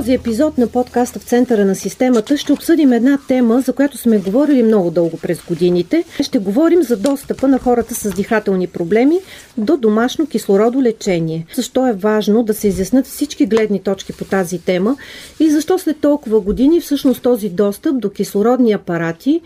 този епизод на подкаста в центъра на системата ще обсъдим една тема, за която сме говорили много дълго през годините. Ще говорим за достъпа на хората с дихателни проблеми до домашно кислородолечение. Защо е важно да се изяснат всички гледни точки по тази тема и защо след толкова години всъщност този достъп до кислородни апарати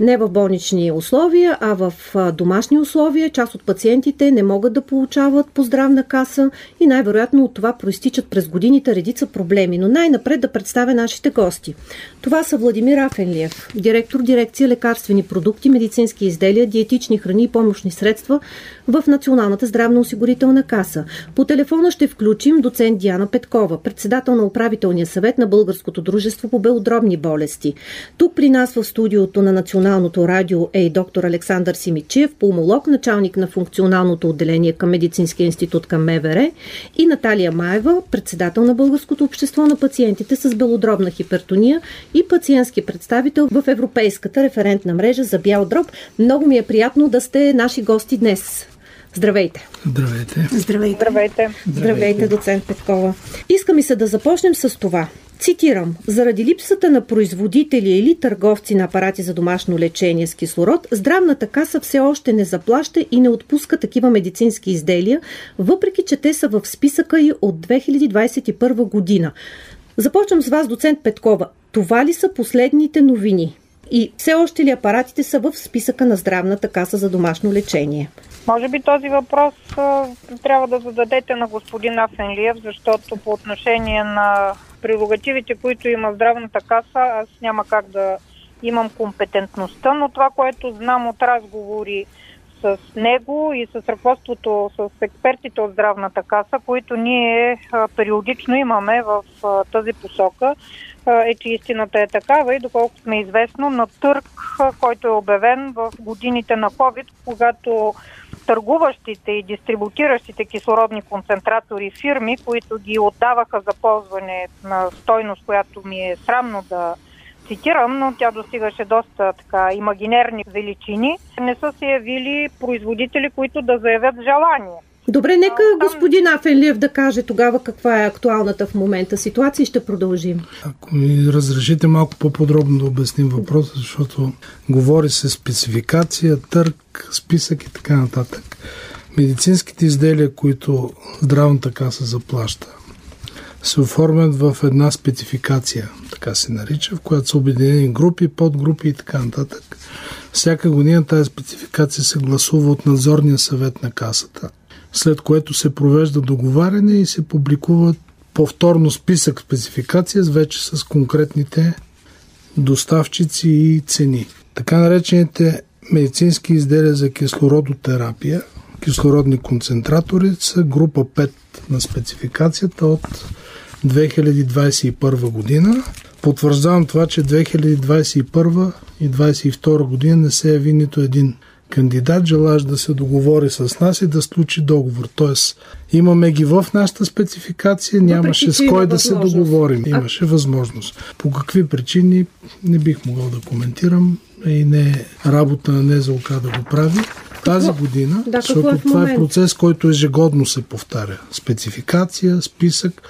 не в болнични условия, а в домашни условия. Част от пациентите не могат да получават по здравна каса и най-вероятно от това проистичат през годините редица проблеми. Но най-напред да представя нашите гости. Това са Владимир Афенлиев, директор дирекция лекарствени продукти, медицински изделия, диетични храни и помощни средства в Националната здравноосигурителна каса. По телефона ще включим доцент Диана Петкова, председател на управителния съвет на Българското дружество по белодробни болести. Тук при нас в студиото на Националното радио е и доктор Александър Симичев, пулмолог, началник на функционалното отделение към Медицинския институт към МВР и Наталия Маева, председател на Българското общество на пациентите с белодробна хипертония и пациентски представител в Европейската референтна мрежа за бял дроб. Много ми е приятно да сте наши гости днес. Здравейте! Здравейте! Здравейте! Здравейте! Здравейте, доцент Петкова! Иска ми се да започнем с това. Цитирам, заради липсата на производители или търговци на апарати за домашно лечение с кислород, здравната каса все още не заплаща и не отпуска такива медицински изделия, въпреки че те са в списъка и от 2021 година. Започвам с вас, доцент Петкова. Това ли са последните новини? И все още ли апаратите са в списъка на здравната каса за домашно лечение? Може би този въпрос трябва да зададете на господин Афенлиев, защото по отношение на прерогативите, които има здравната каса, аз няма как да имам компетентността, но това, което знам от разговори с него и с ръководството, с експертите от здравната каса, които ние а, периодично имаме в а, тази посока, е, че истината е такава и доколко сме известно на търг, който е обявен в годините на COVID, когато търгуващите и дистрибутиращите кислородни концентратори фирми, които ги отдаваха за ползване на стойност, която ми е срамно да цитирам, но тя достигаше доста така имагинерни величини, не са се явили производители, които да заявят желание. Добре, нека господин Афенлиев да каже тогава каква е актуалната в момента ситуация и ще продължим. Ако ми разрешите малко по-подробно да обясним въпроса, защото говори се спецификация, търг, списък и така нататък. Медицинските изделия, които здравната каса заплаща, се оформят в една спецификация, така се нарича, в която са обединени групи, подгрупи и така нататък. Всяка година тази спецификация се гласува от надзорния съвет на касата след което се провежда договаряне и се публикува повторно списък спецификация вече с конкретните доставчици и цени. Така наречените медицински изделия за кислородотерапия, кислородни концентратори са група 5 на спецификацията от 2021 година. Потвърждавам това, че 2021 и 2022 година не се яви нито един кандидат, желаш да се договори с нас и да сключи договор. Тоест, имаме ги в нашата спецификация, нямаше Въпреки, с кой да се договорим. Имаше възможност. По какви причини не бих могъл да коментирам и не е работа на НЗОК да го прави. Тази година, да, защото е това е процес, който ежегодно се повтаря. Спецификация, списък,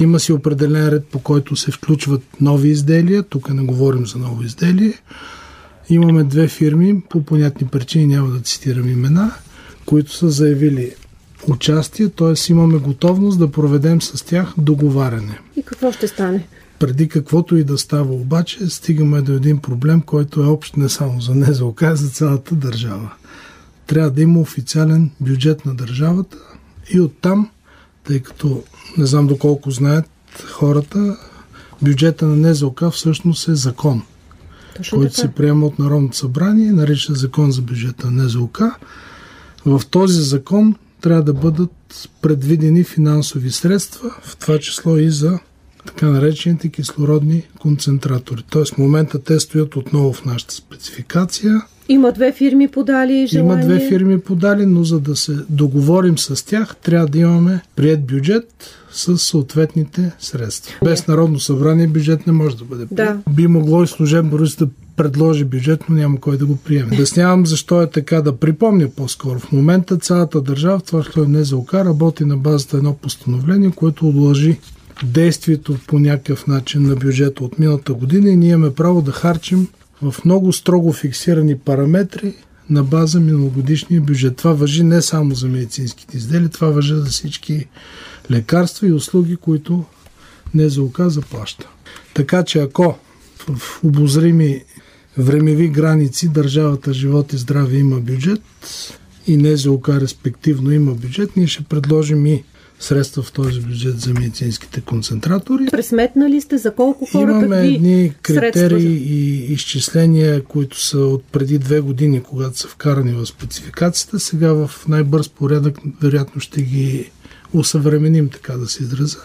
има си определен ред, по който се включват нови изделия. Тук не говорим за ново изделие Имаме две фирми, по понятни причини няма да цитирам имена, които са заявили участие, т.е. имаме готовност да проведем с тях договаряне. И какво ще стане? Преди каквото и да става обаче, стигаме до един проблем, който е общ не само за НЗОК, а за цялата държава. Трябва да има официален бюджет на държавата и оттам, тъй като не знам доколко знаят хората, бюджета на НЗОК всъщност е закон – Точно който така. се приема от Народното събрание, нарича закон за бюджета на НЗОК. В този закон трябва да бъдат предвидени финансови средства, в това число и за така наречените кислородни концентратори. Тоест в момента те стоят отново в нашата спецификация Има две фирми подали желание. Има две фирми подали, но за да се договорим с тях, трябва да имаме прият бюджет с съответните средства. Без Народно събрание бюджет не може да бъде прият. Да. Би могло и служебно да предложи бюджет, но няма кой да го приеме. Обяснявам защо е така, да припомня по-скоро. В момента цялата държава, в това число и НЗОК, работи на базата едно постановление, което удължи действието по някакъв начин на бюджета от миналата година и ние имаме право да харчим в много строго фиксирани параметри на база миналогодишния бюджет. Това въжи не само за медицинските изделия, това въжи за всички лекарства и услуги, които НЗОК заплаща. Така че ако в обозрими времеви граници държавата живот и здраве има бюджет и НЗОК респективно има бюджет, ние ще предложим и средства в този бюджет за медицинските концентратори. Пресметнали сте за колко хора Имаме какви едни критерии средства? и изчисления, които са от преди две години, когато са вкарани в спецификацията. Сега в най-бърз порядък вероятно ще ги усъвременим, така да се изразя,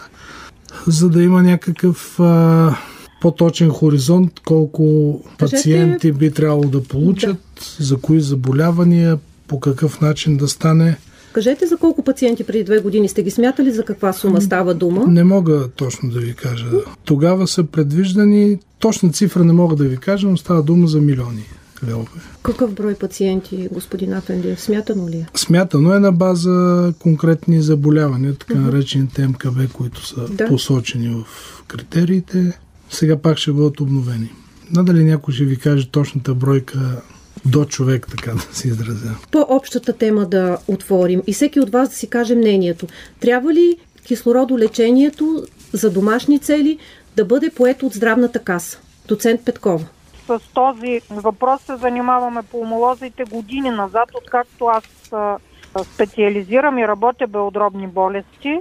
за да има някакъв а, по-точен хоризонт, колко Кажете- пациенти би трябвало да получат, за кои заболявания, по какъв начин да стане. Кажете за колко пациенти преди две години сте ги смятали, за каква сума става дума? Не мога точно да ви кажа. Тогава са предвиждани, точна цифра не мога да ви кажа, но става дума за милиони левове. Какъв брой пациенти, господин Афендиев, смятано ли е? Смятано е на база конкретни заболявания, така наречените МКБ, които са Да. посочени в критериите. Сега пак ще бъдат обновени. Надали някой ще ви каже точната бройка до човек, така да се изразя. По-общата тема да отворим и всеки от вас да си каже мнението. Трябва ли кислородолечението за домашни цели да бъде поето от здравната каса? Доцент Петкова. с този въпрос се занимаваме по умолозите години назад, откакто аз специализирам и работя белодробни болести,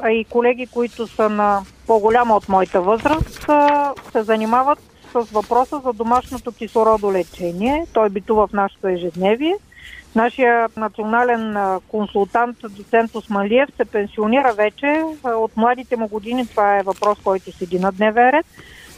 а и колеги, които са на по-голяма от моята възраст, се занимават с въпроса за домашното кислородолечение. Той битува в нашето ежедневие. Нашия национален консултант, доцент Осмалиев, се пенсионира вече. От младите му години това е въпрос, който седи на дневен ред.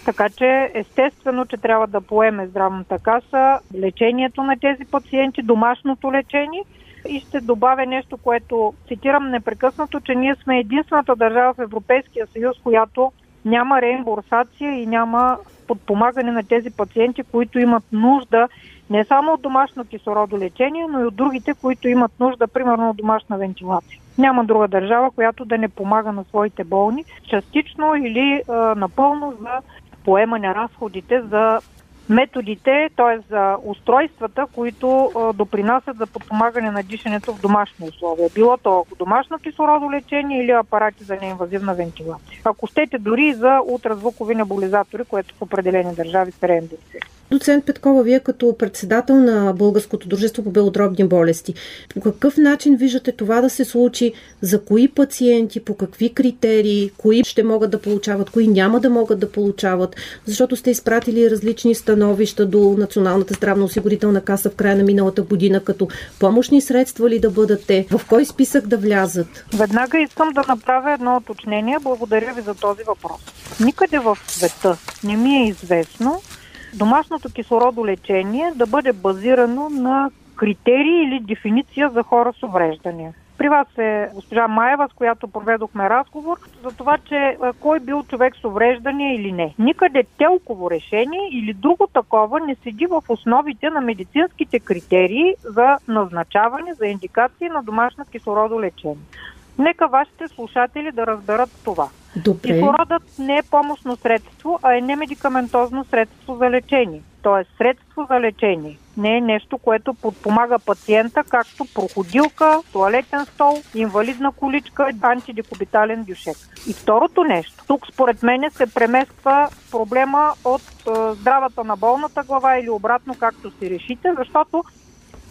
Така че естествено, че трябва да поеме здравната каса лечението на тези пациенти, домашното лечение. И ще добавя нещо, което цитирам непрекъснато, че ние сме единствената държава в Европейския съюз, която няма реимбурсация и няма подпомагане на тези пациенти, които имат нужда не само от домашно кислородолечение, но и от другите, които имат нужда, примерно от домашна вентилация. Няма друга държава, която да не помага на своите болни, частично или а, напълно за поемане разходите за методите, т.е. за устройствата, които допринасят за подпомагане на дишането в домашни условия. Било то домашно кислородолечение или апарати за неинвазивна вентилация. Ако щете дори за ултразвукови небулизатори, което в определени държави се реимбурсира. Доцент Петкова, вие като председател на Българското дружество по белодробни болести, по какъв начин виждате това да се случи? За кои пациенти, по какви критерии, кои ще могат да получават, кои няма да могат да получават? Защото сте изпратили различни становища до Националната здравноосигурителна каса в края на миналата година, като помощни средства ли да бъдат те, в кой списък да влязат? Веднага искам да направя едно уточнение. Благодаря ви за този въпрос. Никъде в света не ми е известно домашното кислородолечение да бъде базирано на критерии или дефиниция за хора с увреждания. При вас е госпожа Маева, с която проведохме разговор за това, че а, кой бил човек с увреждане или не. Никъде телково решение или друго такова не седи в основите на медицинските критерии за назначаване, за индикации на домашно кислородолечение. Нека вашите слушатели да разберат това. Добре. Кислородът не е помощно средство, а е немедикаментозно средство за лечение. Тоест средство за лечение. Не е нещо, което подпомага пациента, както проходилка, туалетен стол, инвалидна количка, антидекубитален дюшек. И второто нещо. Тук според мен се премества проблема от е, здравата на болната глава или обратно, както си решите, защото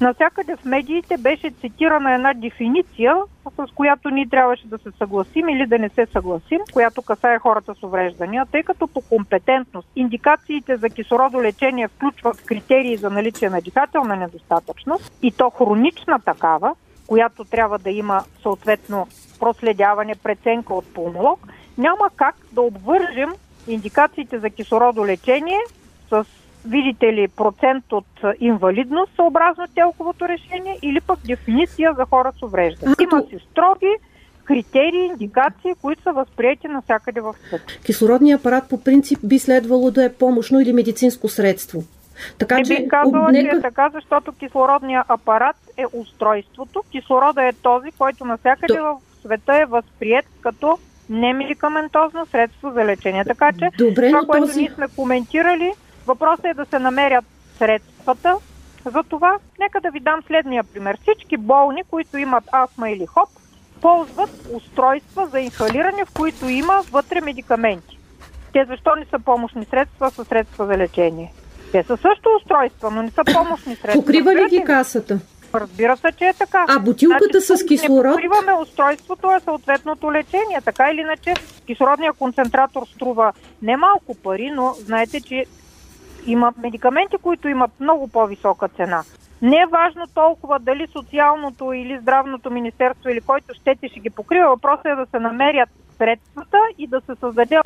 Навсякъде в медиите беше цитирана една дефиниция, с която ние трябваше да се съгласим или да не се съгласим, която касае хората с увреждания, тъй като по компетентност индикациите за кислородолечение включват критерии за наличие на дихателна недостатъчност и то хронична такава, която трябва да има съответно проследяване, преценка от пулмолог, няма как да обвържем индикациите за кислородолечение с видите ли, процент от инвалидност съобразно телковото решение или пък дефиниция за хора с увреждане. Има си строги критерии, индикации, които са възприяти навсякъде в света. Кислородният апарат по принцип би следвало да е помощно или медицинско средство. Така, Не бих казала, нека... че е така, защото кислородният апарат е устройството. Кислорода е този, който навсякъде То... в света е възприят като немедикаментозно средство за лечение. Така че Добре, това, което този... ние сме коментирали, въпросът е да се намерят средствата за това. Нека да ви дам следния пример. Всички болни, които имат астма или хоп, ползват устройства за инхалиране, в които има вътре медикаменти. Те защо не са помощни средства, са средства за лечение? Те са също устройства, но не са помощни средства. Покрива ли ги касата? Разбира се, че е така. А бутилката значи, с кислород? Не покриваме устройството, е съответното лечение. Така или иначе, кислородният концентратор струва немалко пари, но знаете, че има медикаменти, които имат много по-висока цена. Не е важно толкова дали социалното или здравното министерство или който щете ще ги покрива. Въпросът е да се намерят средствата и да се създаде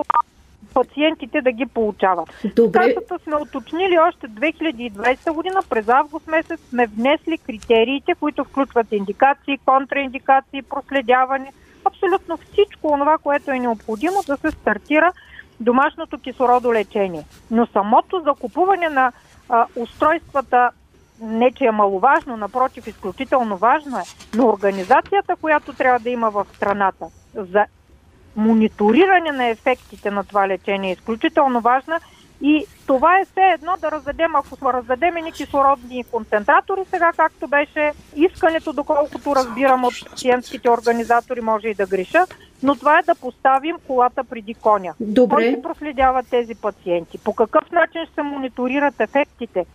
пациентите да ги получават. Добре. Касата сме уточнили още 2020 година, през август месец сме внесли критериите, които включват индикации, контраиндикации, проследяване, абсолютно всичко това, което е необходимо да се стартира домашното кислородолечение. Но самото закупуване на а, устройствата не, че е маловажно, напротив, изключително важно е, но организацията, която трябва да има в страната за мониториране на ефектите на това лечение е изключително важна и това е все едно да раздадем, ако раздадем ни кислородни концентратори, сега както беше искането, доколкото разбирам от пациентските организатори, може и да греша, но това е да поставим колата преди коня. Добре. Кой ще проследява тези пациенти? По какъв начин ще се мониторират ефектите?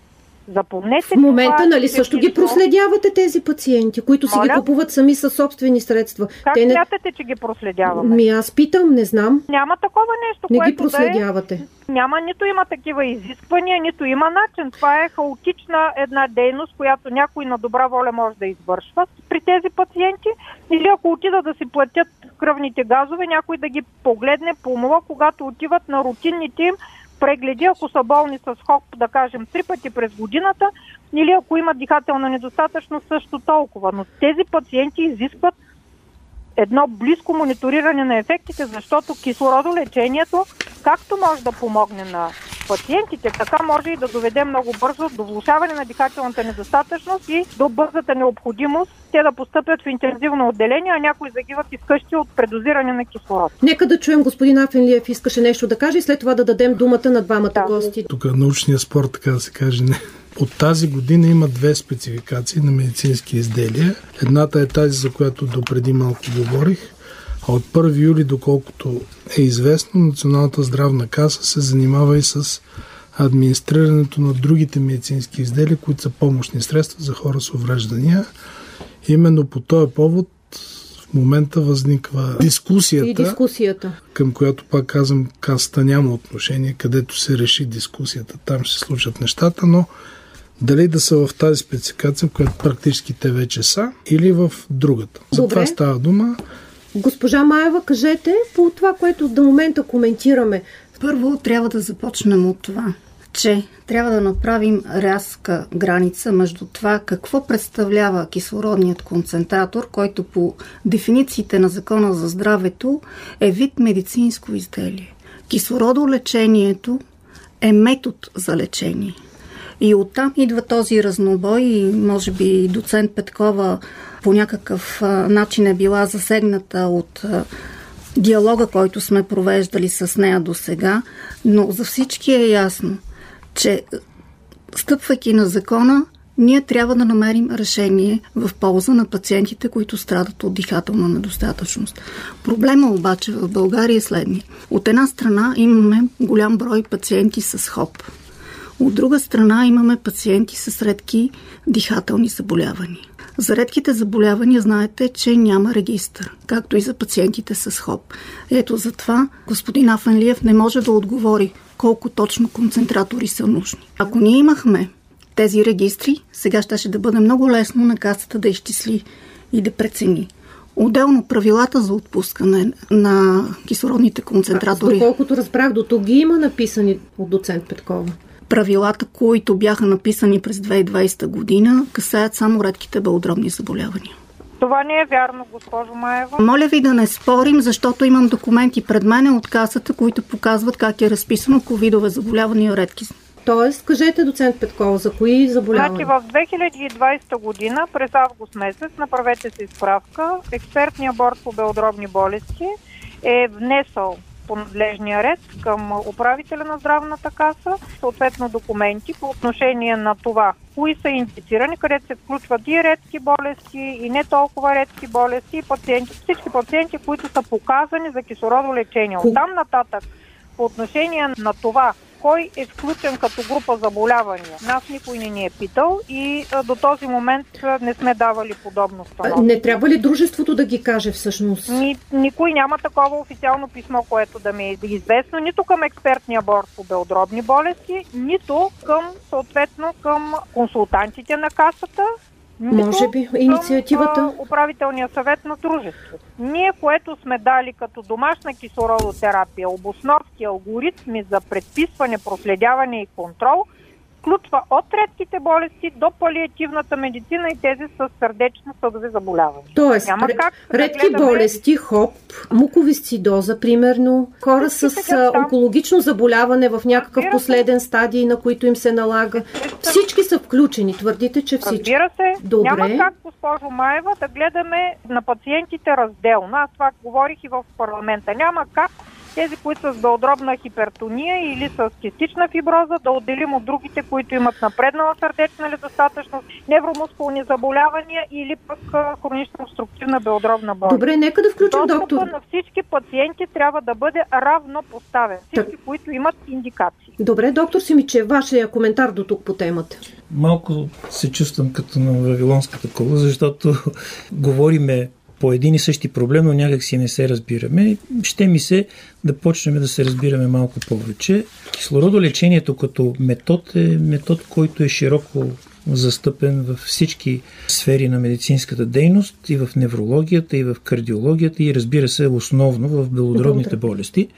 Запомнете. В момента, това, нали, също ги проследявате тези пациенти, които си Моля? ги купуват сами със собствени средства. Как Те не... смятате, че ги проследяваме? Ми аз питам, не знам. Няма такова нещо, не което ги проследявате. Да е. Няма, нито има такива изисквания, нито има начин. Това е хаотична една дейност, която някой на добра воля може да извършва при тези пациенти. Или ако отидат да си платят кръвните газове, някой да ги погледне по когато отиват на рутинните им прегледи, ако са болни с ХОП, да кажем, три пъти през годината, или ако имат дихателна недостатъчност, също толкова. Но тези пациенти изискват едно близко мониториране на ефектите, защото кислородолечението, както може да помогне на пациентите, така може и да доведе много бързо до влушаване на дихателната недостатъчност и до бързата необходимост те да постъпят в интензивно отделение, а някои загиват изкъщи от предозиране на кислород. Нека да чуем господин Афенлиев искаше нещо да каже и след това да дадем думата на двамата да. гости. Тук научния спорт, така да се каже, не. От тази година има две спецификации на медицински изделия. Едната е тази, за която допреди малко говорих, а от 1 юли, доколкото е известно, Националната здравна каса се занимава и с администрирането на другите медицински изделия, които са помощни средства за хора с увреждания. Именно по този повод в момента възниква дискусията, и дискусията, към която пак казвам, касата няма отношение, където се реши дискусията, там ще се случат нещата, но дали да са в тази спецификация, в която практически те вече са, или в другата. За това става дума. Госпожа Маева, кажете по това, което до момента коментираме. Първо трябва да започнем от това, че трябва да направим рязка граница между това какво представлява кислородният концентратор, който по дефинициите на Закона за здравето е вид медицинско изделие. Кислородолечението е метод за лечение. И оттам идва този разнобой и може би доцент Петкова по някакъв начин е била засегната от диалога, който сме провеждали с нея до сега, но за всички е ясно, че стъпвайки на закона, ние трябва да намерим решение в полза на пациентите, които страдат от дихателна недостатъчност. Проблема обаче в България е следния. От една страна имаме голям брой пациенти с ХОП. От друга страна имаме пациенти с редки дихателни заболявания. За редките заболявания знаете, че няма регистър, както и за пациентите с ХОП. Ето затова господин Афенлиев не може да отговори колко точно концентратори са нужни. Ако ние имахме тези регистри, сега ще, да бъде много лесно на касата да изчисли и да прецени. Отделно правилата за отпускане на кислородните концентратори. Доколкото разбрах, до тук ги има написани от доцент Петкова правилата, които бяха написани през 2020 година, касаят само редките белодробни заболявания. Това не е вярно, госпожо Маева. Моля ви да не спорим, защото имам документи пред мене от касата, които показват как е разписано ковидове заболявания редки. Тоест, кажете, доцент Петкова, за кои заболявания? Значи в 2020 година, през август месец, направете си справка, експертния борт по белодробни болести е внесъл по надлежния ред към управителя на здравната каса, съответно документи по отношение на това, кои са инфицирани, където се включват и редки болести, и не толкова редки болести, и пациенти, всички пациенти, които са показани за кислородолечение. От там нататък, по отношение на това, кой е включен като група заболявания. Нас никой не ни е питал и а, до този момент не сме давали подобно становище. Не трябва ли дружеството да ги каже всъщност? Ни, никой няма такова официално писмо, което да ми е известно, нито към експертния борт по белодробни болести, нито към, съответно, към консултантите на касата, може би инициативата. Управителния съвет на дружество. Ние, което сме дали като домашна кислородотерапия, обосновки алгоритми за предписване, проследяване и контрол – включва от редките болести до палиативната медицина и тези с сърдечни съдови заболявания. Тоест, Няма как редки да болести, хоп, муковисцидоза, примерно, хора с там... онкологично заболяване в някакъв последен стадий, на които им се налага. Всички са включени. Твърдите, че всички. Разбира се. Добре. Няма как, госпожо Маева, да гледаме на пациентите разделно. Аз това говорих и в парламента. Няма как тези, които са с белодробна хипертония или с кистична фиброза, да отделим от другите, които имат напреднала сърдечна недостатъчност, невромускулни заболявания или пък хронична обструктивна белодробна болест. Добре, нека да включим доктор. на всички пациенти трябва да бъде равнопоставен. Всички, так. които имат индикации. Добре, доктор Симиче, вашия коментар до тук по темата. Малко се чувствам като на Вавилонската кола, защото говориме по един и същи проблем, но някак си не се разбираме. Ще ми се да почнем да се разбираме малко повече. Кислородолечението като метод е метод, който е широко застъпен във всички сфери на медицинската дейност, и в неврологията, и в кардиологията, и разбира се, основно в белодробните болести.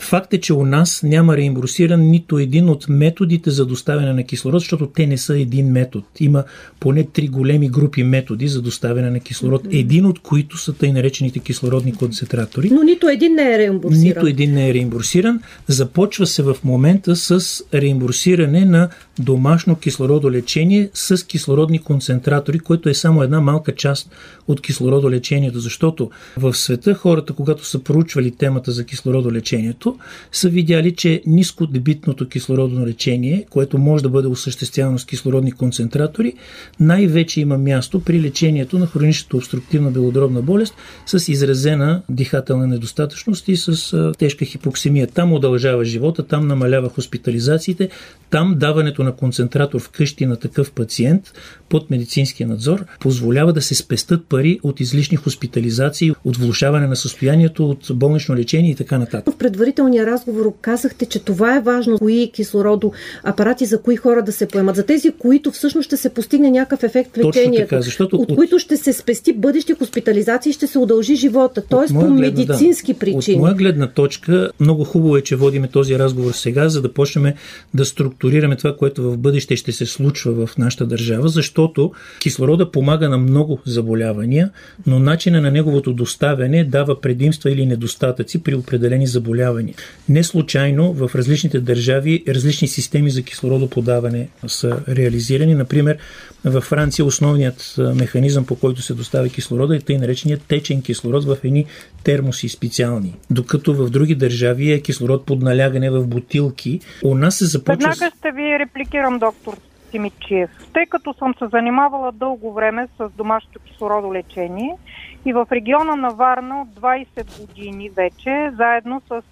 Факт е, че у нас няма реимбурсиран нито един от методите за доставяне на кислород, защото те не са един метод. Има поне три големи групи методи за доставяне на кислород, един от които са тъй наречените кислородни концентратори. Но нито един не е реимбурсиран. Нито един не е реимбурсиран. Започва се в момента с реимбурсиране на домашно кислородолечение с кислородни концентратори, което е само една малка част от кислородолечението, защото в света хората, когато са проучвали темата за кислородолечението, са видяли, че нискодебитното кислородно лечение, което може да бъде осъществявано с кислородни концентратори, най-вече има място при лечението на хроничната обструктивна белодробна болест с изразена дихателна недостатъчност и с тежка хипоксимия. Там удължава живота, там намалява хоспитализациите, там даването на концентратор вкъщи на такъв пациент под медицинския надзор позволява да се спестат пари от излишни хоспитализации, от влушаване на състоянието, от болнично лечение и така нататък. В предварителния разговор казахте, че това е важно, кои кислородо апарати за кои хора да се поемат. За тези, които всъщност ще се постигне някакъв ефект в лечението, така, защото от, от които ще се спести бъдещи хоспитализации и ще се удължи живота. Тоест по медицински да. причини. От моя гледна точка, много хубаво е, че водиме този разговор сега, за да почнем да структурираме това, което в бъдеще ще се случва в нашата държава, защото кислорода помага на много заболявания, но начина на неговото доставяне дава предимства или недостатъци при определени заболявания. Не случайно в различните държави различни системи за кислородоподаване са реализирани. Например, във Франция основният механизъм, по който се доставя кислорода е тъй нареченият течен кислород в едни термоси специални. Докато в други държави е кислород под налягане в бутилки. У нас се започва... Веднага ще ви репликирам, доктор Симичиев. Тъй като съм се занимавала дълго време с домашното кислородолечение и в региона на Варна от 20 години вече, заедно с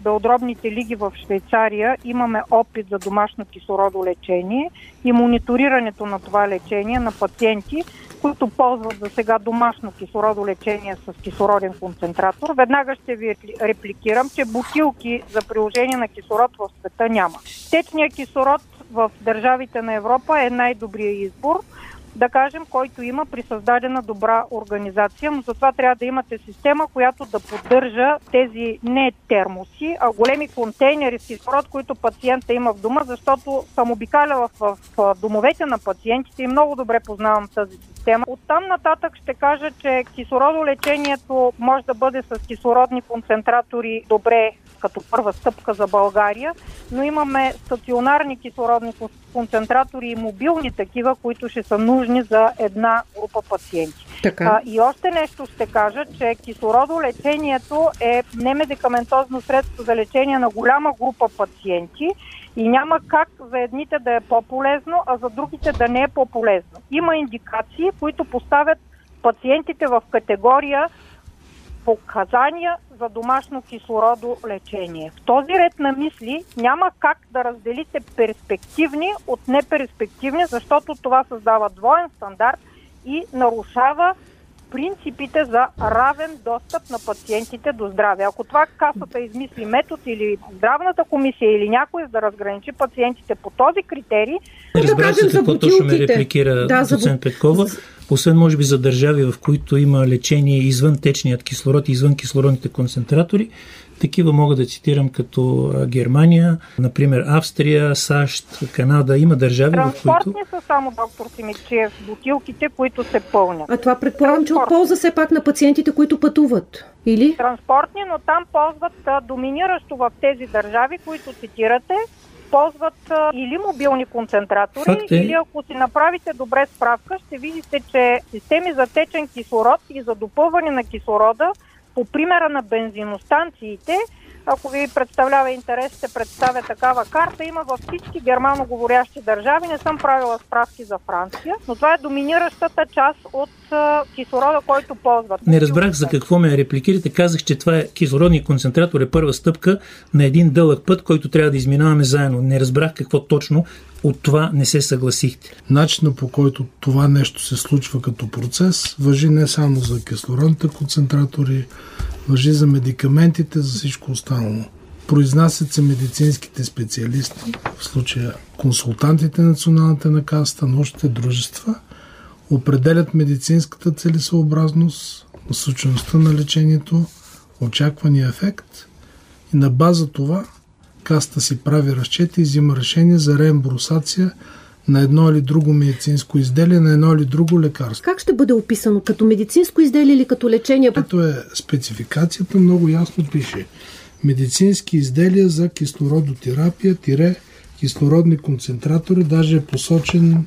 белодробните лиги в Швейцария имаме опит за домашно кислородолечение и мониторирането на това лечение на пациенти, които ползват за сега домашно кислородолечение с кислороден концентратор. Веднага ще ви репликирам, че бутилки за приложение на кислород в света няма. Течният кислород в държавите на Европа е най-добрият избор да кажем, който има при създадена добра организация, но затова трябва да имате система, която да поддържа тези не термоси, а големи контейнери с кислород, които пациента има в дома, защото съм обикаляла в, в домовете на пациентите и много добре познавам тази система. Оттам нататък ще кажа, че кислородолечението може да бъде с кислородни концентратори добре като първа стъпка за България, но имаме стационарни кислородни концентратори и мобилни такива, които ще са нужни за една група пациенти. Така. А, и още нещо ще кажа, че кислородолечението е немедикаментозно средство за лечение на голяма група пациенти и няма как за едните да е по-полезно, а за другите да не е по-полезно. Има индикации, които поставят пациентите в категория показания за домашно кислородо лечение. В този ред на мисли няма как да разделите перспективни от неперспективни, защото това създава двоен стандарт и нарушава принципите за равен достъп на пациентите до здраве. Ако това касата измисли метод или здравната комисия или някой за да разграничи пациентите по този критерий... Разбира се какво точно ме репликира да, доцент за... Петкова. Освен може би за държави, в които има лечение извън течният кислород и извън кислородните концентратори, такива мога да цитирам като Германия, например Австрия, САЩ, Канада. Има държави, в които... Транспортни са само, доктор Симичев, бутилките, които се пълнят. А това предполагам, че от полза все пак на пациентите, които пътуват. Или? Транспортни, но там ползват доминиращо в тези държави, които цитирате, ползват или мобилни концентратори, е. или ако си направите добре справка, ще видите, че системи за течен кислород и за допълване на кислорода по примера на бензиностанциите, ако ви представлява интерес, ще представя такава карта. Има във всички германоговорящи държави. Не съм правила справки за Франция, но това е доминиращата част от кислорода, който ползват. Не разбрах за какво ме репликирате. Казах, че това е кислородния концентратор е първа стъпка на един дълъг път, който трябва да изминаваме заедно. Не разбрах какво точно от това не се съгласихте. Начинът по който това нещо се случва като процес въжи не само за кислородните концентратори, въжи за медикаментите, за всичко останало. Произнасят се медицинските специалисти, в случая консултантите на националната на касата, научните дружества, определят медицинската целесообразност, насочеността на лечението, очаквания ефект и на база това каста си прави разчети и взима решение за реембурсация на едно или друго медицинско изделие, на едно или друго лекарство. Как ще бъде описано? Като медицинско изделие или като лечение? Ето е спецификацията, много ясно пише. Медицински изделия за кислородотерапия, тире, кислородни концентратори, даже е посочен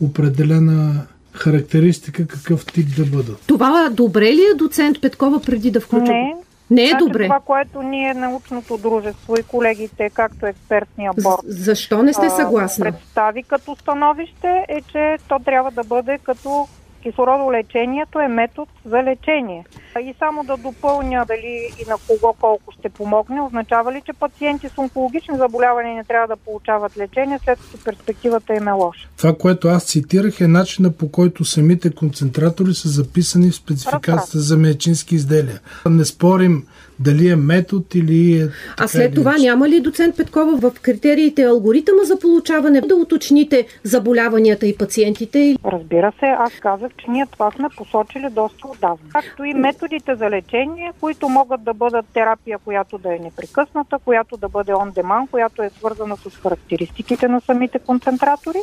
определена характеристика какъв тип да бъдат. Това добре ли е доцент Петкова преди да включа? Не, не е значи добре. Това, което ние, научното дружество и колегите, както експертния борт, защо не сте съгласни? Представи като становище е, че то трябва да бъде като кислородолечението е метод за лечение. И само да допълня дали и на кого колко ще помогне, означава ли, че пациенти с онкологични заболявания не трябва да получават лечение, след като перспективата им е лоша? Това, което аз цитирах е начина по който самите концентратори са записани в спецификацията за медицински изделия. Не спорим дали е метод или е. А след това нещо. няма ли доцент Петкова в критериите алгоритъма за получаване да уточните заболяванията и пациентите? Разбира се, аз казах, че ние това сме посочили доста отдавна. Както и методите за лечение, които могат да бъдат терапия, която да е непрекъсната, която да бъде demand, която е свързана с характеристиките на самите концентратори.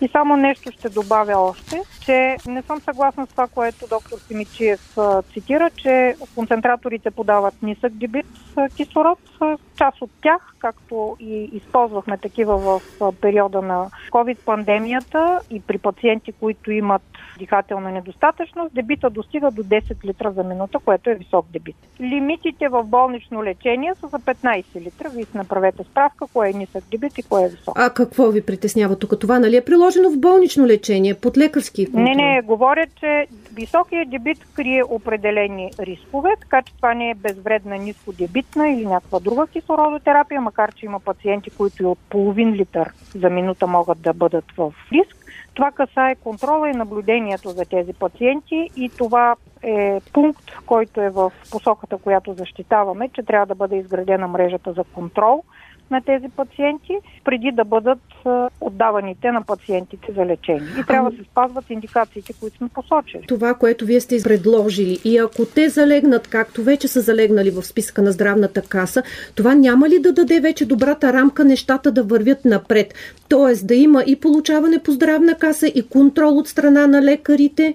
И само нещо ще добавя още, че не съм съгласна с това, което доктор Симичиев цитира, че концентраторите подават нисък дебит кислород. Част от тях, както и използвахме такива в периода на COVID-пандемията и при пациенти, които имат дихателна недостатъчност, дебита достига до 10 литра за минута, което е висок дебит. Лимитите в болнично лечение са за 15 литра. Вие си направете справка, кое е нисък дебит и кое е висок. А какво ви притеснява тук? Това нали е приложено в болнично лечение, под лекарски контрол? Не, не, говоря, че високият дебит крие определени рискове, така че това не е безвредна нискодебитна или някаква друга кислородотерапия, макар че има пациенти, които и от половин литър за минута могат да бъдат в риск. Това касае контрола и наблюдението за тези пациенти и това е пункт, който е в посоката, която защитаваме, че трябва да бъде изградена мрежата за контрол на тези пациенти, преди да бъдат отдаваните на пациентите за лечение. И трябва да се спазват индикациите, които сме посочили. Това, което вие сте предложили и ако те залегнат, както вече са залегнали в списъка на здравната каса, това няма ли да даде вече добрата рамка нещата да вървят напред? Тоест да има и получаване по здравна каса, и контрол от страна на лекарите,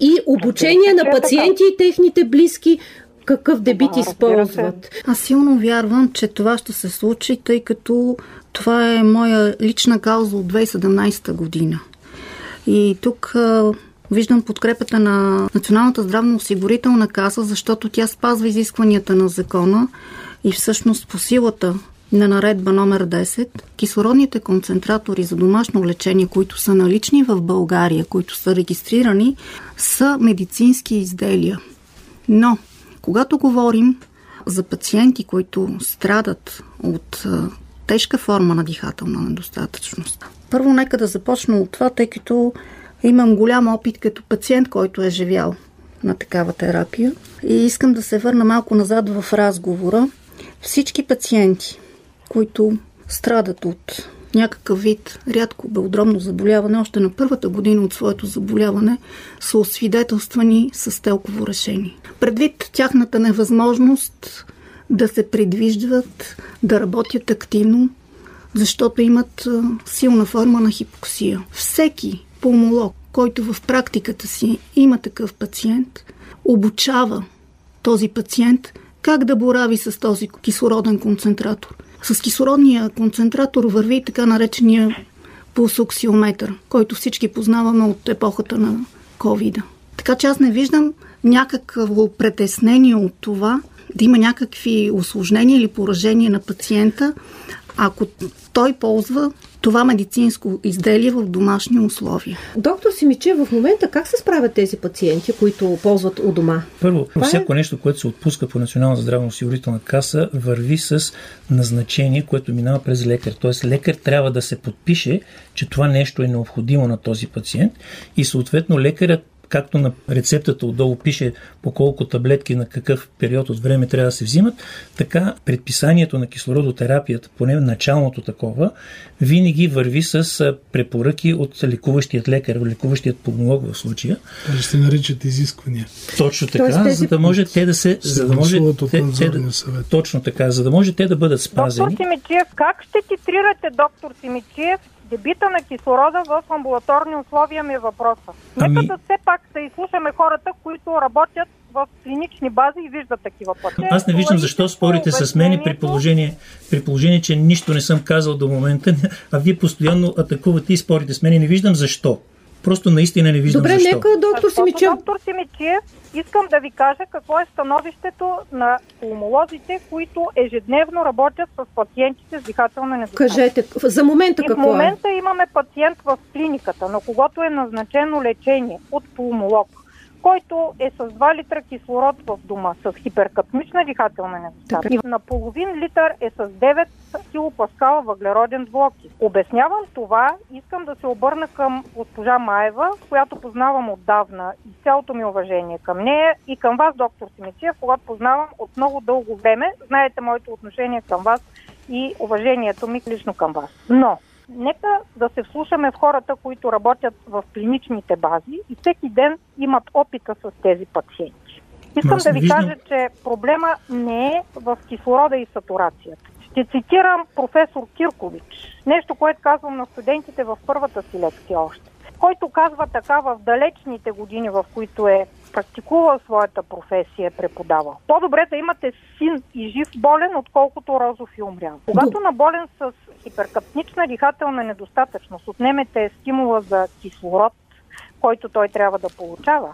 и обучение на пациенти и техните близки какъв дебит това, използват. Аз силно вярвам, че това ще се случи, тъй като това е моя лична кауза от 2017 година. И тук а, виждам подкрепата на Националната здравноосигурителна каса, защото тя спазва изискванията на закона и всъщност по силата на наредба номер 10, кислородните концентратори за домашно лечение, които са налични в България, които са регистрирани, са медицински изделия. Но когато говорим за пациенти, които страдат от тежка форма на дихателна недостатъчност, първо нека да започна от това, тъй като имам голям опит като пациент, който е живял на такава терапия. И искам да се върна малко назад в разговора. Всички пациенти, които страдат от някакъв вид рядко белодробно заболяване, още на първата година от своето заболяване са освидетелствани с телково решение. Предвид тяхната невъзможност да се придвижват, да работят активно, защото имат силна форма на хипоксия. Всеки пулмолог, който в практиката си има такъв пациент, обучава този пациент как да борави с този кислороден концентратор. С кислородния концентратор върви така наречения пулсоксиометър, който всички познаваме от епохата на ковида. Така че аз не виждам някакво притеснение от това да има някакви осложнения или поражения на пациента, ако той ползва това медицинско изделие в домашни условия. Доктор Симиче, в момента как се справят тези пациенти, които ползват у дома? Първо, Това всяко е... нещо, което се отпуска по Национална здравноосигурителна каса, върви с назначение, което минава през лекар. Тоест лекар трябва да се подпише, че това нещо е необходимо на този пациент и съответно лекарят както на рецептата отдолу пише по колко таблетки на какъв период от време трябва да се взимат, така предписанието на кислородотерапията, поне началното такова, винаги върви с препоръки от лекуващият лекар, лекуващият пулмолог в случая. Това ще наричат изисквания. Точно така, тези... за да може те да се... За да може те, те да, точно така, за да може те да бъдат спазени. Доктор Симичев, как ще титрирате доктор Симичев дебита на кислорода в амбулаторни условия ми е въпроса. Ами... Нека да все пак да изслушаме хората, които работят в клинични бази и виждат такива пътя. Аз не виждам защо спорите с мен при положение, при положение, че нищо не съм казал до момента, а вие постоянно атакувате и спорите с мен и не виждам защо. Просто наистина не виждам Добре, защо. нека доктор Симичев. Доктор Симичев, искам да ви кажа какво е становището на пулмолозите, които ежедневно работят с пациентите с дихателна недостатъчност. Кажете, за момента и какво в момента е? имаме пациент в клиниката, на когото е назначено лечение от пулмолог който е с 2 литра кислород в дома с хиперкапмична дихателна и на половин литър е с 9 килопаскала въглероден двуокис. Обяснявам това, искам да се обърна към госпожа Маева, която познавам отдавна и цялото ми уважение към нея и към вас, доктор Симичев, когато познавам от много дълго време. Знаете моето отношение към вас и уважението ми лично към вас. Но Нека да се вслушаме в хората, които работят в клиничните бази и всеки ден имат опита с тези пациенти. Искам да ви виждам... кажа, че проблема не е в кислорода и сатурацията. Ще цитирам професор Киркович. Нещо, което казвам на студентите в първата си лекция още. Който казва така в далечните години, в които е практикувал своята професия, е преподавал. По-добре да имате син и жив болен, отколкото розов и умрял. Когато на болен с хиперкапнична дихателна недостатъчност отнемете стимула за кислород, който той трябва да получава,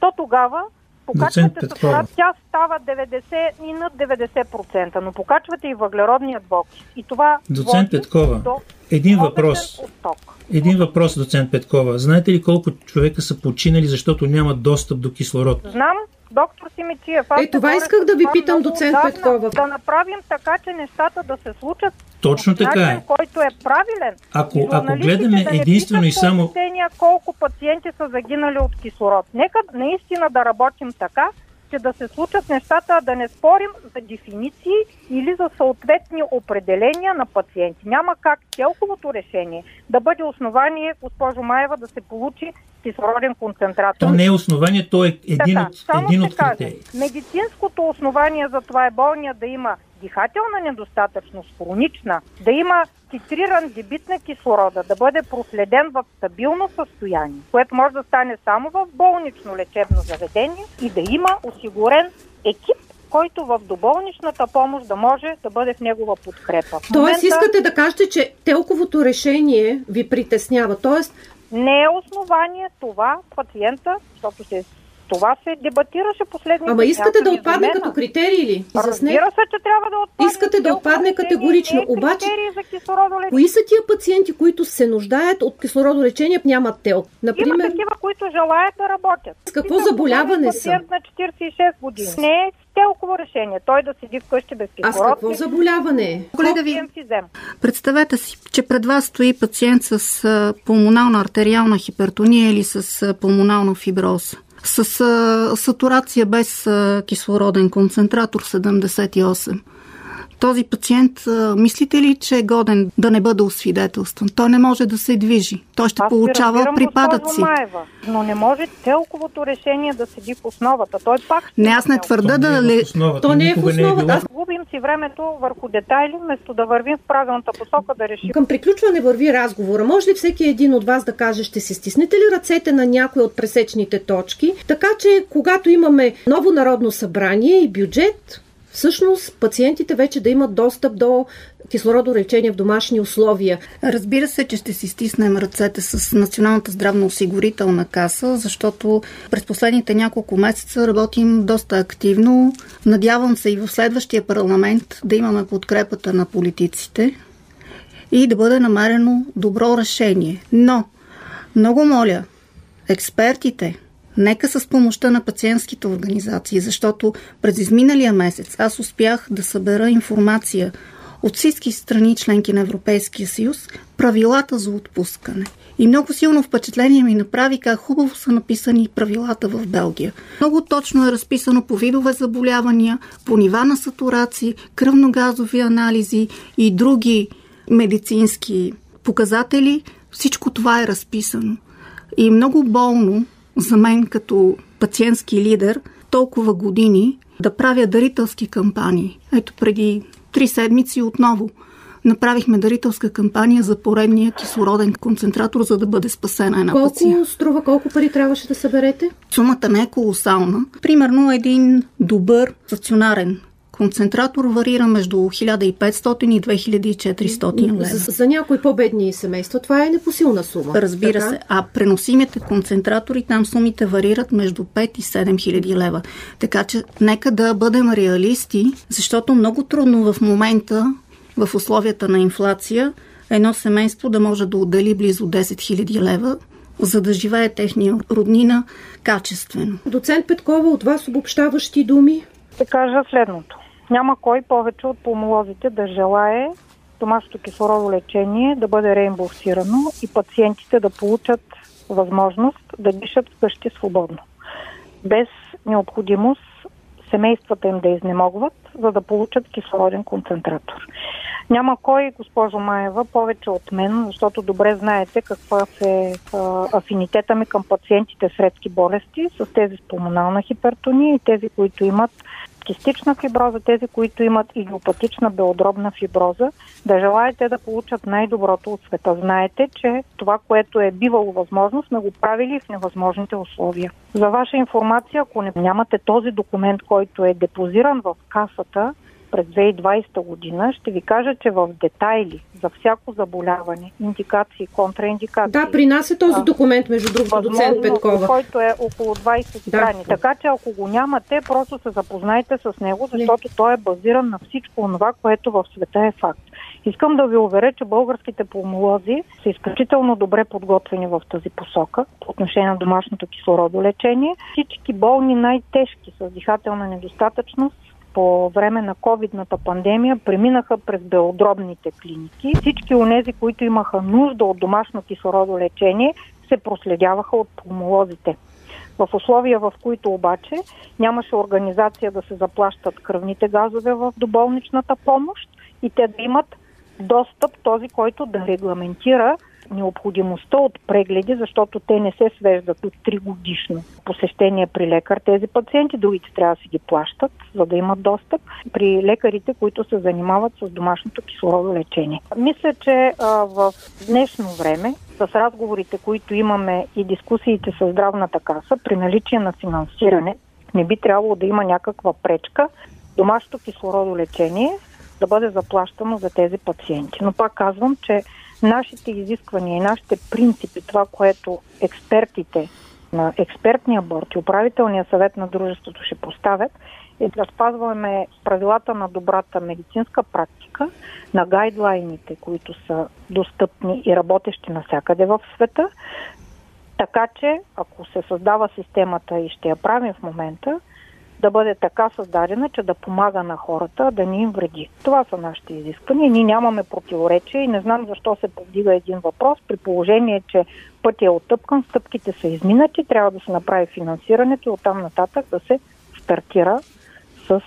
то тогава покачвате сатурация, тя става 90 и над 90%, но покачвате и въглеродният двокис. И това Доцент Петкова, до един въпрос. Един въпрос, доцент Петкова. Знаете ли колко човека са починали, защото нямат достъп до кислород? Знам, доктор Симичиев. Е, това исках да ви питам, доцент Петкова. Да направим така, че нещата да се случат точно така е. който е правилен. Ако, ако гледаме да единствено и само... колко пациенти са загинали от кислород. Нека наистина да работим така, ще да се случат нещата, да не спорим за дефиниции или за съответни определения на пациенти. Няма как телковото решение да бъде основание, госпожо Маева, да се получи кислороден концентрат. То не е основание, то е един така, от, един от критерии. Медицинското основание за това е болния да има дихателна недостатъчност, хронична, да има титриран дебит на кислорода, да бъде проследен в стабилно състояние, което може да стане само в болнично лечебно заведение и да има осигурен екип, който в доболничната помощ да може да бъде в негова подкрепа. В Тоест искате да кажете, че телковото решение ви притеснява. Тоест не е основание това пациента, защото се това се дебатираше последните Ама искате да отпадне като критерии ли? Разбира се, че трябва да отпадне. Искате да отпадне категорично. Е Обаче, кои са тия пациенти, които се нуждаят от кислородолечение, нямат тел? Например, Има такива, които желаят да работят. С какво заболяване са? на 46 години. Не е телково решение. Той да седи вкъщи без кислород. А с какво заболяване? Колега ви, представете си, че пред вас стои пациент с пулмонална артериална хипертония или с пулмонална фиброза с а, сатурация без а, кислороден концентратор 78. Този пациент, мислите ли, че е годен да не бъде освидетелстван? Той не може да се движи. Той ще Аз получава разбирам, припадъци. Маева, но не може телковото решение да седи в основата. Той пак не, аз не твърда да... Не е То не е в основата. Аз губим си времето върху детайли, вместо да вървим в правилната посока да решим. Към приключване върви разговора. Може ли всеки един от вас да каже, ще се стиснете ли ръцете на някои от пресечните точки, така че когато имаме ново народно събрание и бюджет, всъщност пациентите вече да имат достъп до кислородолечение в домашни условия. Разбира се, че ще си стиснем ръцете с Националната здравноосигурителна каса, защото през последните няколко месеца работим доста активно. Надявам се и в следващия парламент да имаме подкрепата на политиците и да бъде намерено добро решение. Но, много моля, експертите, Нека с помощта на пациентските организации, защото през изминалия месец аз успях да събера информация от всички страни членки на Европейския съюз правилата за отпускане. И много силно впечатление ми направи как хубаво са написани правилата в Белгия. Много точно е разписано по видове заболявания, по нива на сатурации, кръвногазови анализи и други медицински показатели. Всичко това е разписано. И много болно за мен като пациентски лидер толкова години да правя дарителски кампании. Ето преди три седмици отново направихме дарителска кампания за поредния кислороден концентратор, за да бъде спасена една колко пациент. Колко струва, колко пари трябваше да съберете? Сумата не е колосална. Примерно един добър стационарен концентратор варира между 1500 и 2400 лева. За, за някои по-бедни семейства това е непосилна сума. Разбира така? се. А преносимите концентратори, там сумите варират между 5 и 7 хиляди лева. Така че нека да бъдем реалисти, защото много трудно в момента, в условията на инфлация, едно семейство да може да отдели близо 10 000 лева за да живее техния роднина качествено. Доцент Петкова, от вас обобщаващи думи? Ще кажа следното. Няма кой повече от пулмолозите да желае домашното кислородо лечение да бъде реимбурсирано и пациентите да получат възможност да дишат вкъщи свободно. Без необходимост семействата им да изнемогват, за да получат кислороден концентратор. Няма кой, госпожо Маева, повече от мен, защото добре знаете каква е афинитета ми към пациентите с редки болести, с тези с пулмонална хипертония и тези, които имат кистична фиброза, тези, които имат идиопатична белодробна фиброза, да желаете да получат най-доброто от света. Знаете, че това, което е бивало възможно, сме го правили в невъзможните условия. За ваша информация, ако не нямате този документ, който е депозиран в касата, през 2020 година, ще ви кажа, че в детайли за всяко заболяване, индикации, контраиндикации. Да, при нас е този документ, между другото, доцент Петкова. Който е около 20 страни. Да. Така че ако го нямате, просто се запознайте с него, защото Не. той е базиран на всичко това, което в света е факт. Искам да ви уверя, че българските пулмолози са изключително добре подготвени в тази посока по отношение на домашното кислородолечение. Всички болни най-тежки с дихателна недостатъчност по време на ковидната пандемия преминаха през белодробните клиники. Всички онези, които имаха нужда от домашно кислородолечение, се проследяваха от пулмолозите. В условия, в които обаче нямаше организация да се заплащат кръвните газове в доболничната помощ и те да имат достъп, този, който да регламентира необходимостта от прегледи, защото те не се свеждат от 3 годишно посещение при лекар. Тези пациенти, другите трябва да си ги плащат, за да имат достъп при лекарите, които се занимават с домашното кислородолечение. Мисля, че а, в днешно време с разговорите, които имаме и дискусиите с здравната каса, при наличие на финансиране, не би трябвало да има някаква пречка домашното кислородолечение да бъде заплащано за тези пациенти. Но пак казвам, че нашите изисквания и нашите принципи, това, което експертите на експертния борт и управителния съвет на дружеството ще поставят, е да спазваме правилата на добрата медицинска практика, на гайдлайните, които са достъпни и работещи навсякъде в света, така че, ако се създава системата и ще я правим в момента, да бъде така създадена, че да помага на хората, да ни им вреди. Това са нашите изисквания. Ние нямаме противоречия и не знам защо се повдига един въпрос, при положение, че пътя е оттъпкан, стъпките са изминати, трябва да се направи финансирането и оттам нататък да се стартира с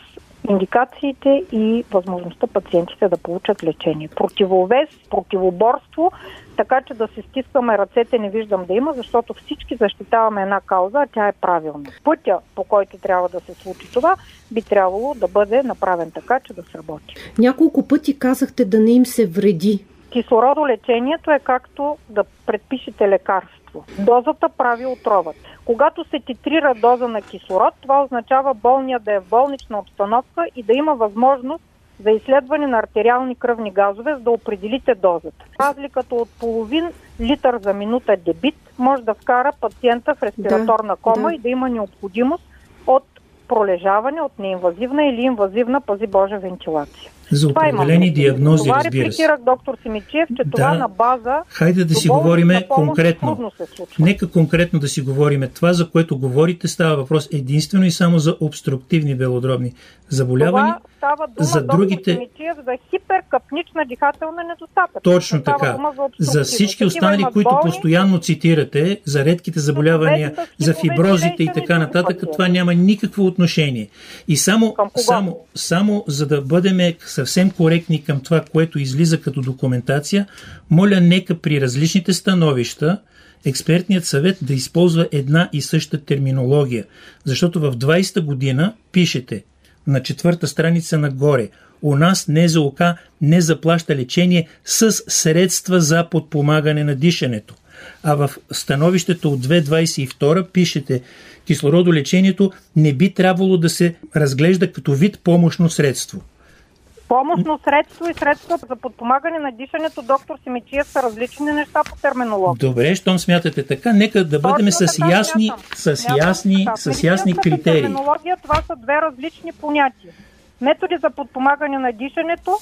индикациите и възможността пациентите да получат лечение. Противовес, противоборство, така че да се стискаме ръцете не виждам да има, защото всички защитаваме една кауза, а тя е правилна. Пътя, по който трябва да се случи това, би трябвало да бъде направен така, че да сработи. Няколко пъти казахте да не им се вреди. Кислородолечението е както да предпишете лекарство. Дозата прави отровата. Когато се титрира доза на кислород, това означава болния да е в болнична обстановка и да има възможност за изследване на артериални кръвни газове, за да определите дозата. Разликата от половин литър за минута дебит може да вкара пациента в респираторна кома да. и да има необходимост от пролежаване, от неинвазивна или инвазивна, пази Божа, вентилация. За определени диагнози, това разбира се. доктор Симичев, че да, това на база... Хайде да си говориме конкретно. Нека конкретно да си говориме. Това, за което говорите, става въпрос единствено и само за обструктивни белодробни заболявания. Това става дума, за другите... Симичев, за хиперкапнична дихателна недостатъчност. Точно така. За, за всички останали, които болни... постоянно цитирате, за редките заболявания, за фиброзите и така нататък, това няма никакво отношение. И само, само, само за да бъдем съвсем коректни към това, което излиза като документация, моля нека при различните становища експертният съвет да използва една и съща терминология. Защото в 20-та година пишете на четвърта страница нагоре у нас НЗОК не заплаща лечение с средства за подпомагане на дишането. А в становището от 2022 пишете кислородолечението не би трябвало да се разглежда като вид помощно средство. Помощно средство и средство за подпомагане на дишането, доктор Симичиев, са различни неща по терминология. Добре, щом смятате така, нека да бъдем с ясни, с ясни, с ясни критерии. терминология това са две различни понятия. Методи за подпомагане на дишането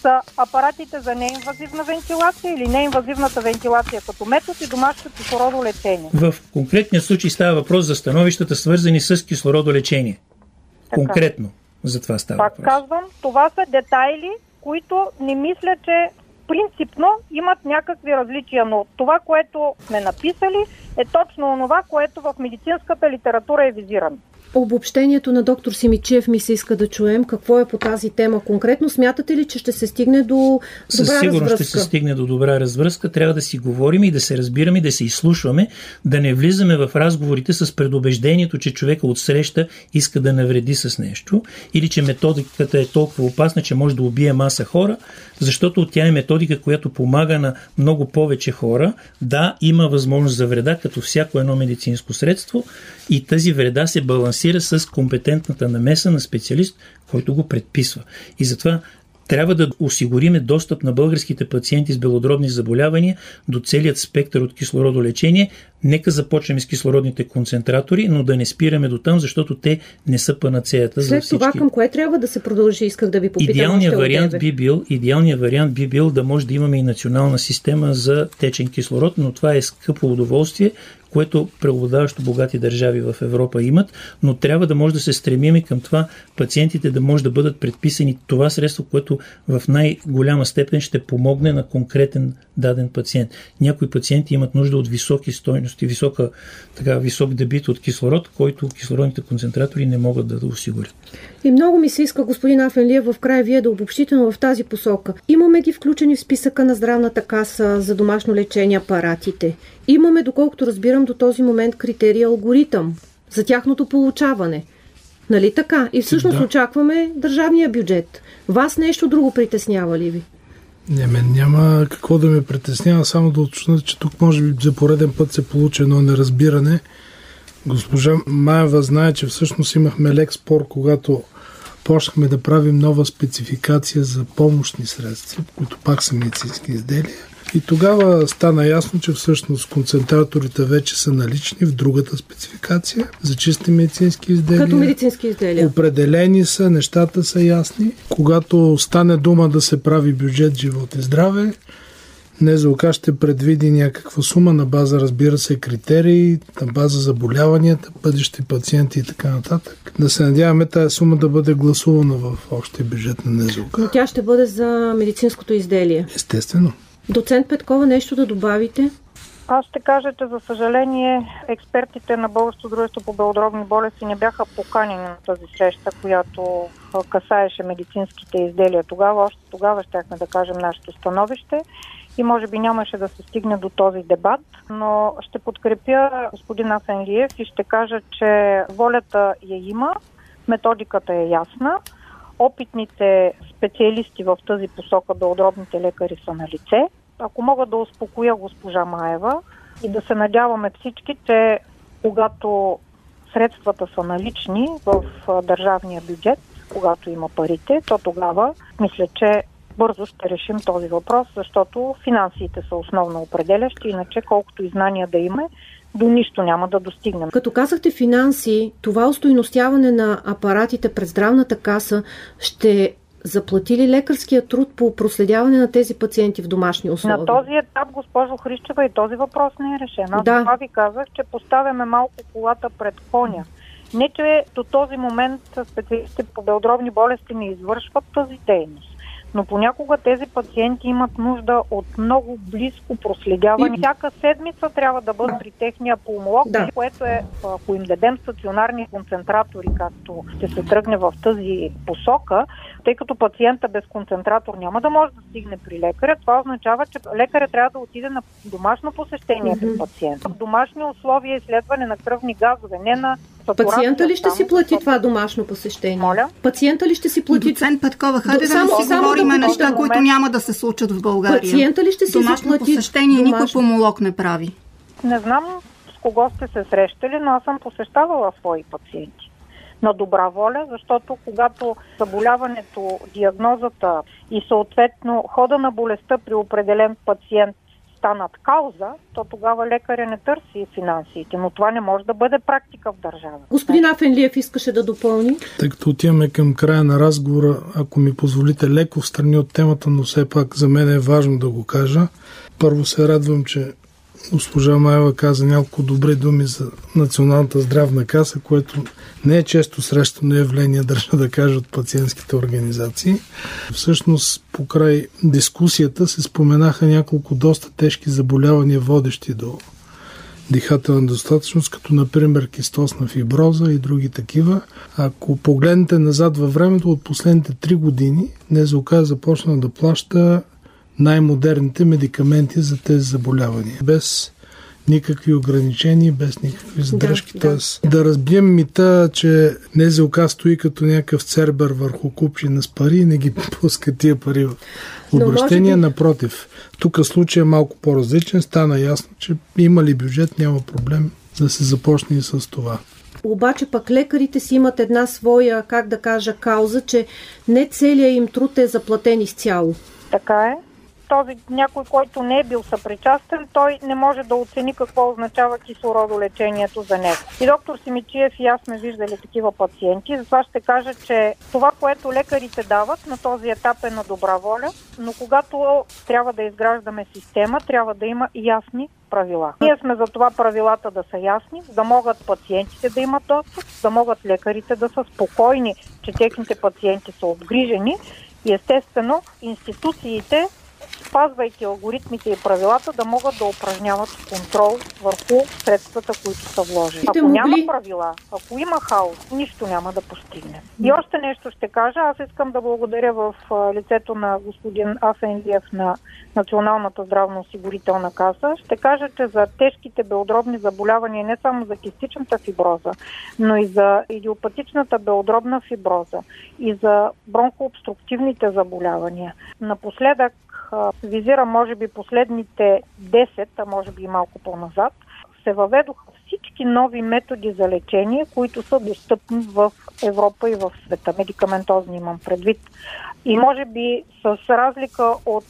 са апаратите за неинвазивна вентилация или неинвазивната вентилация като метод и домашното кислородолечение. В конкретния случай става въпрос за становищата, свързани с кислородолечение. Конкретно. За това става Пак въпрос. казвам, това са детайли, които не мисля, че принципно имат някакви различия, но това, което сме написали, е точно онова, което в медицинската литература е визирано. Обобщението на доктор Симичев ми се иска да чуем. Какво е по тази тема конкретно? Смятате ли, че ще се стигне до добра Със сигурност развръзка? ще се стигне до добра развръзка. Трябва да си говорим и да се разбираме, и да се изслушваме, да не влизаме в разговорите с предубеждението, че човека от среща иска да навреди с нещо или че методиката е толкова опасна, че може да убие маса хора, защото тя е методика, която помага на много повече хора. Да, има възможност за вреда, като всяко едно медицинско средство и тази вреда се балансира с компетентната намеса на специалист, който го предписва. И затова трябва да осигуриме достъп на българските пациенти с белодробни заболявания до целият спектър от кислородолечение. Нека започнем с кислородните концентратори, но да не спираме до там, защото те не са панацеята След за всички. това към кое трябва да се продължи, исках да ви попитам. Идеалният вариант, би бил, идеалният вариант би бил да може да имаме и национална система за течен кислород, но това е скъпо удоволствие, което преобладаващо богати държави в Европа имат, но трябва да може да се стремим и към това пациентите да може да бъдат предписани това средство, което в най-голяма степен ще помогне на конкретен даден пациент. Някои пациенти имат нужда от високи стойности, висока, така, висок дебит от кислород, който кислородните концентратори не могат да, да осигурят. И много ми се иска, господин Афенлиев, в края вие да обобщите, но в тази посока. Имаме ги включени в списъка на здравната каса за домашно лечение апаратите. Имаме, доколкото разбирам до този момент, критерия алгоритъм за тяхното получаване. Нали така? И всъщност да. очакваме държавния бюджет. Вас нещо друго притеснява ли ви? Не, мен няма какво да ме притеснява, само да уточня, че тук може би за пореден път се получи едно неразбиране. Госпожа Маева знае, че всъщност имахме лек спор, когато почнахме да правим нова спецификация за помощни средства, които пак са медицински изделия. И тогава стана ясно, че всъщност концентраторите вече са налични в другата спецификация за чисти медицински изделия. Като медицински изделия. Определени са, нещата са ясни. Когато стане дума да се прави бюджет живот и здраве, НЗОК ще предвиди някаква сума на база, разбира се, критерии, на база заболяванията, бъдещи пациенти и така нататък. Да се надяваме тази сума да бъде гласувана в общия бюджет на НЗОК. Тя ще бъде за медицинското изделие. Естествено. Доцент Петкова, нещо да добавите? Аз ще кажа, че за съжаление експертите на Българското дружество по белодробни болести не бяха поканени на тази среща, която касаеше медицинските изделия. Тогава, още тогава щяхме да кажем нашето становище и може би нямаше да се стигне до този дебат, но ще подкрепя господин Асенлиев и ще кажа, че волята я има, методиката е ясна, опитните специалисти в тази посока, белодробните лекари са на лице. Ако мога да успокоя госпожа Маева и да се надяваме всички, че когато средствата са налични в държавния бюджет, когато има парите, то тогава мисля, че бързо ще решим този въпрос, защото финансите са основно определящи, иначе колкото и знания да има, до нищо няма да достигнем. Като казахте финанси, това устойностяване на апаратите през здравната каса ще заплати ли лекарския труд по проследяване на тези пациенти в домашни условия? На този етап, госпожо Хрищева, и този въпрос не е решен. Аз да. това ви казах, че поставяме малко колата пред коня. Не, че до този момент специалистите по белодробни болести не извършват тази дейност но понякога тези пациенти имат нужда от много близко проследяване. И... Всяка седмица трябва да бъдат при техния пулмолог, да. което е, ако им дадем стационарни концентратори, както ще се тръгне в тази посока, тъй като пациента без концентратор няма да може да стигне при лекаря, това означава, че лекаря трябва да отиде на домашно посещение mm-hmm. при пациента. В домашни условия изследване на кръвни газове, не на Пациента ли ще си плати това домашно посещение? Моля? Пациента ли ще си плати? Доцент Петкова, хайде да, само, си говорим да неща, които няма да се случат в България. Пациента ли ще си домашно плати? посещение домашно? никой помолок не прави. Не знам с кого сте се срещали, но аз съм посещавала свои пациенти на добра воля, защото когато заболяването, диагнозата и съответно хода на болестта при определен пациент станат кауза, то тогава лекаря не търси финансите, но това не може да бъде практика в държава. Господин Афенлиев искаше да допълни. Тъй като отиваме към края на разговора, ако ми позволите леко в страни от темата, но все пак за мен е важно да го кажа. Първо се радвам, че Госпожа Маева каза няколко добри думи за Националната здравна каса, което не е често срещано явление, държа да кажа, от пациентските организации. Всъщност, по край дискусията се споменаха няколко доста тежки заболявания, водещи до дихателна достатъчност, като например кистосна фиброза и други такива. Ако погледнете назад във времето, от последните три години НЗОК е започна да плаща най-модерните медикаменти за тези заболявания. Без никакви ограничения, без никакви задръжки. Да, Тоест, да. да разбием мита, че НЗОК стои като някакъв цербер върху купчина с пари и не ги пуска тия пари в обращение. Би... Напротив, тук случай е малко по-различен. Стана ясно, че има ли бюджет, няма проблем да се започне и с това. Обаче пък лекарите си имат една своя, как да кажа, кауза, че не целият им труд е заплатен изцяло. Така е този някой, който не е бил съпричастен, той не може да оцени какво означава кислородолечението за него. И доктор Симичиев и аз сме виждали такива пациенти, затова ще кажа, че това, което лекарите дават на този етап е на добра воля, но когато трябва да изграждаме система, трябва да има ясни правила. Ние сме за това правилата да са ясни, да могат пациентите да имат достъп, да могат лекарите да са спокойни, че техните пациенти са обгрижени и естествено институциите спазвайки алгоритмите и правилата, да могат да упражняват контрол върху средствата, които са вложени. Ако няма правила, ако има хаос, нищо няма да постигне. И още нещо ще кажа. Аз искам да благодаря в лицето на господин Асен Лиев на Националната здравноосигурителна каса. Ще кажа, че за тежките белодробни заболявания, не само за кистичната фиброза, но и за идиопатичната белодробна фиброза и за бронхообструктивните заболявания. Напоследък визира може би последните 10, а може би и малко по-назад, се въведоха всички нови методи за лечение, които са достъпни в Европа и в света. Медикаментозни имам предвид. И може би с разлика от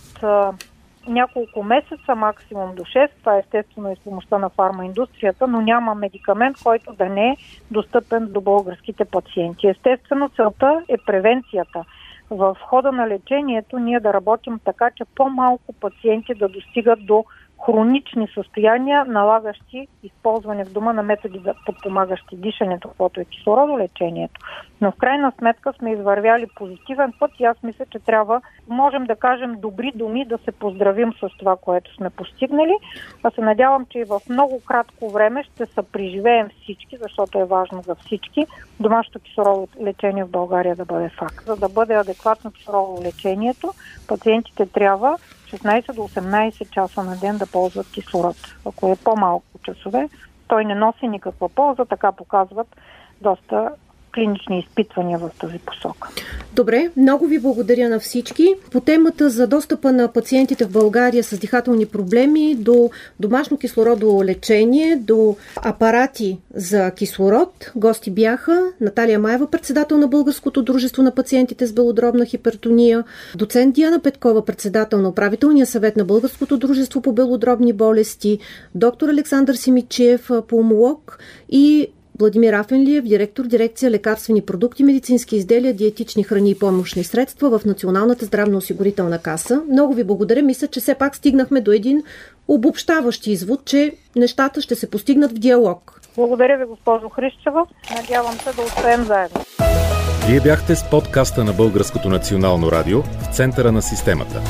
няколко месеца, максимум до 6, това е естествено и с помощта на фармаиндустрията, но няма медикамент, който да не е достъпен до българските пациенти. Естествено, целта е превенцията – в хода на лечението ние да работим така, че по-малко пациенти да достигат до хронични състояния, налагащи използване в дома на методи за подпомагащи дишането, каквото е кислородолечението. Но в крайна сметка сме извървяли позитивен път и аз мисля, че трябва, можем да кажем добри думи, да се поздравим с това, което сме постигнали. А се надявам, че и в много кратко време ще се преживеем всички, защото е важно за всички, домашното кислородолечение в България да бъде факт. За да бъде адекватно кислородолечението, пациентите трябва 16 до 18 часа на ден да ползват кислород. Ако е по-малко часове, той не носи никаква полза, така показват доста клинични изпитвания в тази посока. Добре, много ви благодаря на всички. По темата за достъпа на пациентите в България с дихателни проблеми до домашно кислородово лечение, до апарати за кислород, гости бяха Наталия Маева, председател на Българското дружество на пациентите с белодробна хипертония, доцент Диана Петкова, председател на управителния съвет на Българското дружество по белодробни болести, доктор Александър Симичев, пулмолог и Владимир Афенлиев, директор дирекция лекарствени продукти, медицински изделия, диетични храни и помощни средства в Националната здравноосигурителна каса. Много ви благодаря. Мисля, че все пак стигнахме до един обобщаващ извод, че нещата ще се постигнат в диалог. Благодаря ви, госпожо Хрищева. Надявам се да успеем заедно. Вие бяхте с подкаста на Българското национално радио в центъра на системата.